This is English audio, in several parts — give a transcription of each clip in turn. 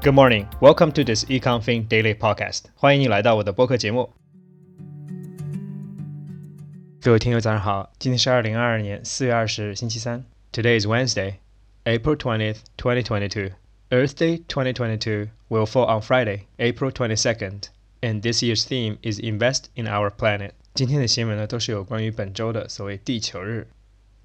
Good morning, welcome to this EconFin Daily Podcast。欢迎你来到我的播客节目。各位听友，早上好，今天是二零二二年四月二十日，星期三。Today is Wednesday, April twentieth, twenty twenty-two. Earth Day 2022 will fall on Friday, April 22nd, and this year's theme is Invest in Our Planet. 今天的新闻呢，都是有关于本周的所谓地球日。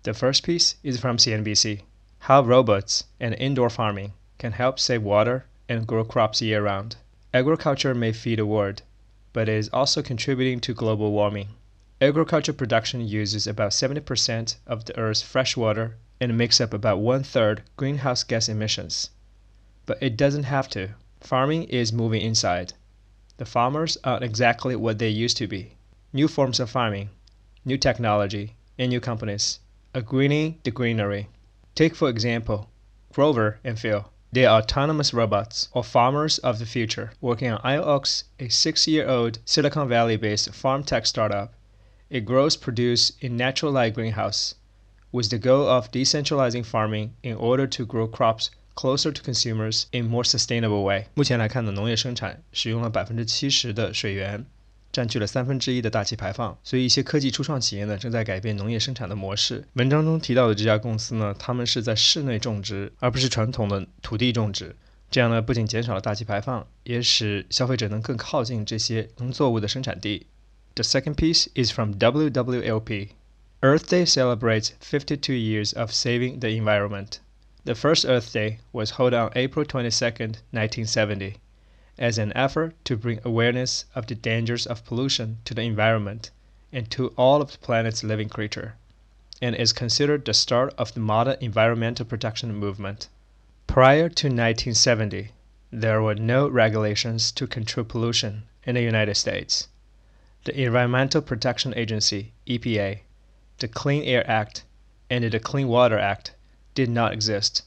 The first piece is from CNBC. How robots and indoor farming can help save water and grow crops year round. Agriculture may feed the world, but it is also contributing to global warming. Agriculture production uses about 70% of the Earth's fresh water and makes up about one third greenhouse gas emissions. But it doesn't have to. Farming is moving inside. The farmers aren't exactly what they used to be. New forms of farming, new technology, and new companies are greening the greenery. Take, for example, Grover and Phil. They are autonomous robots, or farmers of the future, working on Iron Ox, a six year old Silicon Valley based farm tech startup. It grows produce in natural light greenhouse, with the goal of decentralizing farming in order to grow crops closer to consumers in more sustainable way。目前来看呢，农业生产使用了百分之七十的水源，占据了三分之一的大气排放，所以一些科技初创企业呢正在改变农业生产的模式。文章中提到的这家公司呢，他们是在室内种植，而不是传统的土地种植。这样呢，不仅减少了大气排放，也使消费者能更靠近这些农作物的生产地。The second piece is from WWLP. Earth Day celebrates 52 years of saving the environment. The first Earth Day was held on April 22, 1970 as an effort to bring awareness of the dangers of pollution to the environment and to all of the planet's living creatures, and is considered the start of the modern environmental protection movement. Prior to 1970, there were no regulations to control pollution in the United States. The Environmental Protection Agency, EPA, the Clean Air Act, and the Clean Water Act did not exist.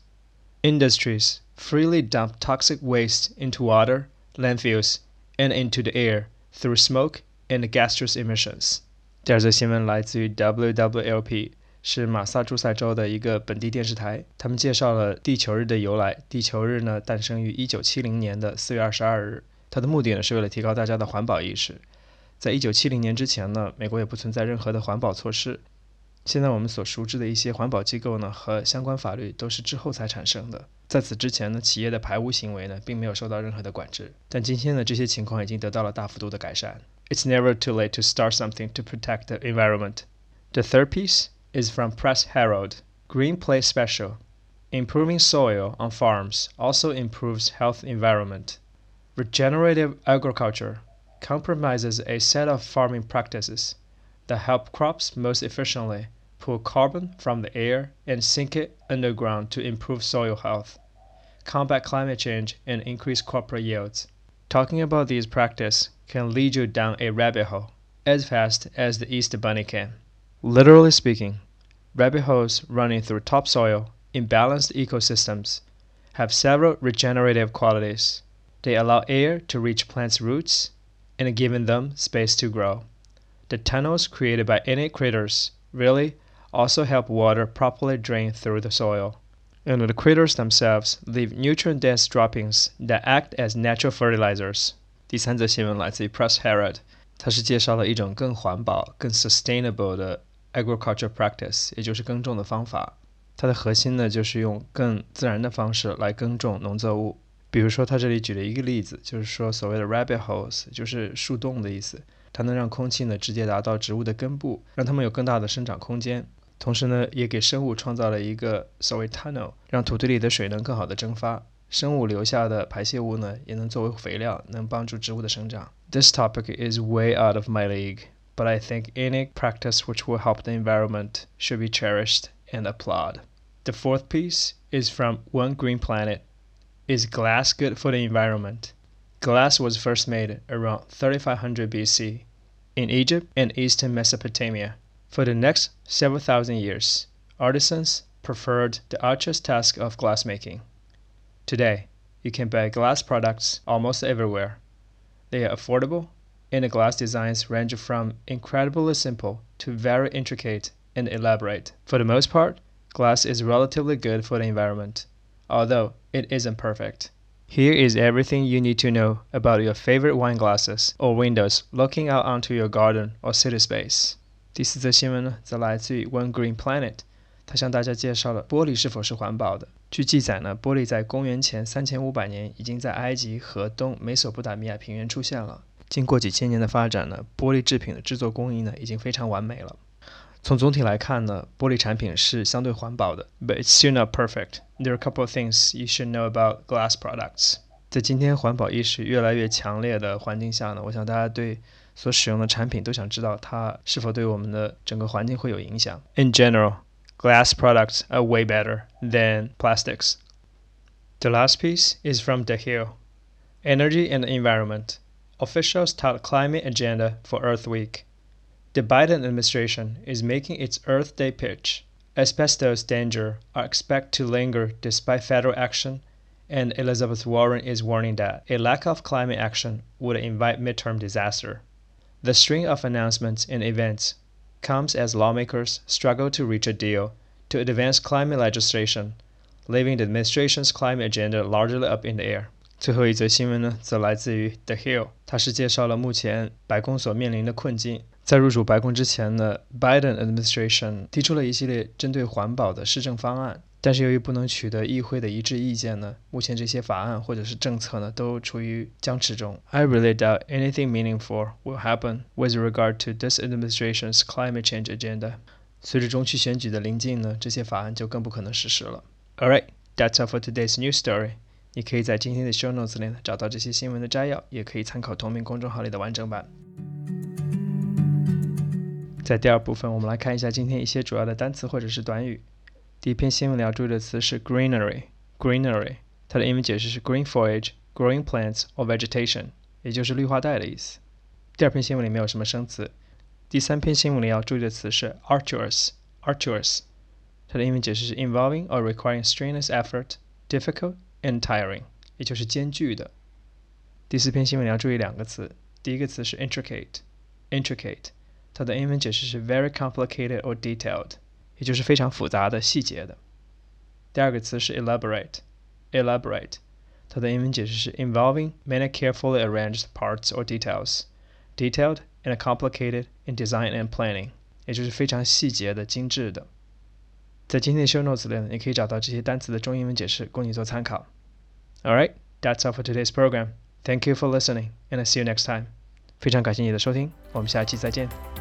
Industries freely dumped toxic waste into water landfills and into the air through smoke and gaseous emissions。第二则新闻来自于 WWLP，是马萨诸塞州的一个本地电视台。他们介绍了地球日的由来。地球日呢，诞生于1970年的4月22日。它的目的呢，是为了提高大家的环保意识。在一九七零年之前呢，美国也不存在任何的环保措施。现在我们所熟知的一些环保机构呢和相关法律都是之后才产生的。在此之前呢，企业的排污行为呢，并没有受到任何的管制。但今天呢，这些情况已经得到了大幅度的改善。It's never too late to start something to protect the environment. The third piece is from Press Herald Green Plate Special. Improving soil on farms also improves health environment. Regenerative agriculture compromises a set of farming practices that help crops most efficiently pull carbon from the air and sink it underground to improve soil health, combat climate change, and increase crop yields. Talking about these practices can lead you down a rabbit hole as fast as the Easter Bunny can. Literally speaking, rabbit holes running through topsoil in balanced ecosystems have several regenerative qualities. They allow air to reach plants' roots and giving them space to grow. The tunnels created by innate critters really also help water properly drain through the soil. And the critters themselves leave nutrient-dense droppings that act as natural fertilizers. 第三则新闻来自于 Press Herald，它是介绍了一种更环保、更 sustainable 的 agriculture practice，也就是耕种的方法。它的核心呢，就是用更自然的方式来耕种农作物。比如说，他这里举了一个例子，就是说所谓的 rabbit holes，就是树洞的意思。 它能让空气呢直接达到植物的根部，让它们有更大的生长空间。同时呢，也给生物创造了一个所谓 tunnel，让土地里的水能更好的蒸发，生物留下的排泄物呢，也能作为肥料，能帮助植物的生长。This topic is way out of my league, but I think any practice which will help the environment should be cherished and applauded. The fourth piece is from One Green Planet. Is glass good for the environment? Glass was first made around 3500 BC in Egypt and eastern Mesopotamia. For the next 7,000 years, artisans preferred the arduous task of glassmaking. Today, you can buy glass products almost everywhere. They are affordable, and the glass designs range from incredibly simple to very intricate and elaborate. For the most part, glass is relatively good for the environment, although it isn't perfect. Here is everything you need to know about your favorite wine glasses or windows looking out onto your garden or city space. 第四则新闻呢，则来自于 One Green Planet，他向大家介绍了玻璃是否是环保的。据记载呢，玻璃在公元前三千五百年已经在埃及和东美索不达米亚平原出现了。经过几千年的发展呢，玻璃制品的制作工艺呢已经非常完美了。从总体来看呢，玻璃产品是相对环保的，but it's still not perfect. There are a couple of things you should know about glass products. 在今天环保意识越来越强烈的环境下呢，我想大家对所使用的产品都想知道它是否对我们的整个环境会有影响。In general, glass products are way better than plastics. The last piece is from The Hill. Energy and Environment. Officials tout climate agenda for Earth Week. The Biden administration is making its Earth Day pitch. Asbestos danger are expected to linger despite federal action, and Elizabeth Warren is warning that a lack of climate action would invite midterm disaster. The string of announcements and events comes as lawmakers struggle to reach a deal to advance climate legislation, leaving the administration's climate agenda largely up in the air. 最后一则新闻呢，则来自于 The Hill，它是介绍了目前白宫所面临的困境。在入主白宫之前呢，Biden administration 提出了一系列针对环保的施政方案，但是由于不能取得议会的一致意见呢，目前这些法案或者是政策呢都处于僵持中。I really doubt anything meaningful will happen with regard to this administration's climate change agenda。随着中期选举的临近呢，这些法案就更不可能实施了。All right, that's all for today's news story。你可以在今天的 show notes 里找到这些新闻的摘要，也可以参考同名公众号里的完整版。在第二部分，我们来看一下今天一些主要的单词或者是短语。第一篇新闻里要注意的词是 greenery，greenery，它的英文解释是 green foliage, growing plants or vegetation，也就是绿化带的意思。第二篇新闻里没有什么生词。第三篇新闻里要注意的词是 arduous，arduous，它的英文解释是 involving or requiring strenuous effort, difficult and tiring，也就是艰巨的。第四篇新闻里要注意两个词，第一个词是 intricate，intricate。它的英文解释是 very complicated or detailed，也就是非常复杂的、细节的。第二个词是 elaborate，elaborate，它的英文解释是 involving many carefully arranged parts or details，detailed and complicated in design and planning，也就是非常细节的、精致的。 在今天的 show notes 里呢，你可以找到这些单词的中英文解释，供你做参考。All right, that's all for today's program. Thank you for listening, and see you next time. 非常感谢你的收听，我们下期再见。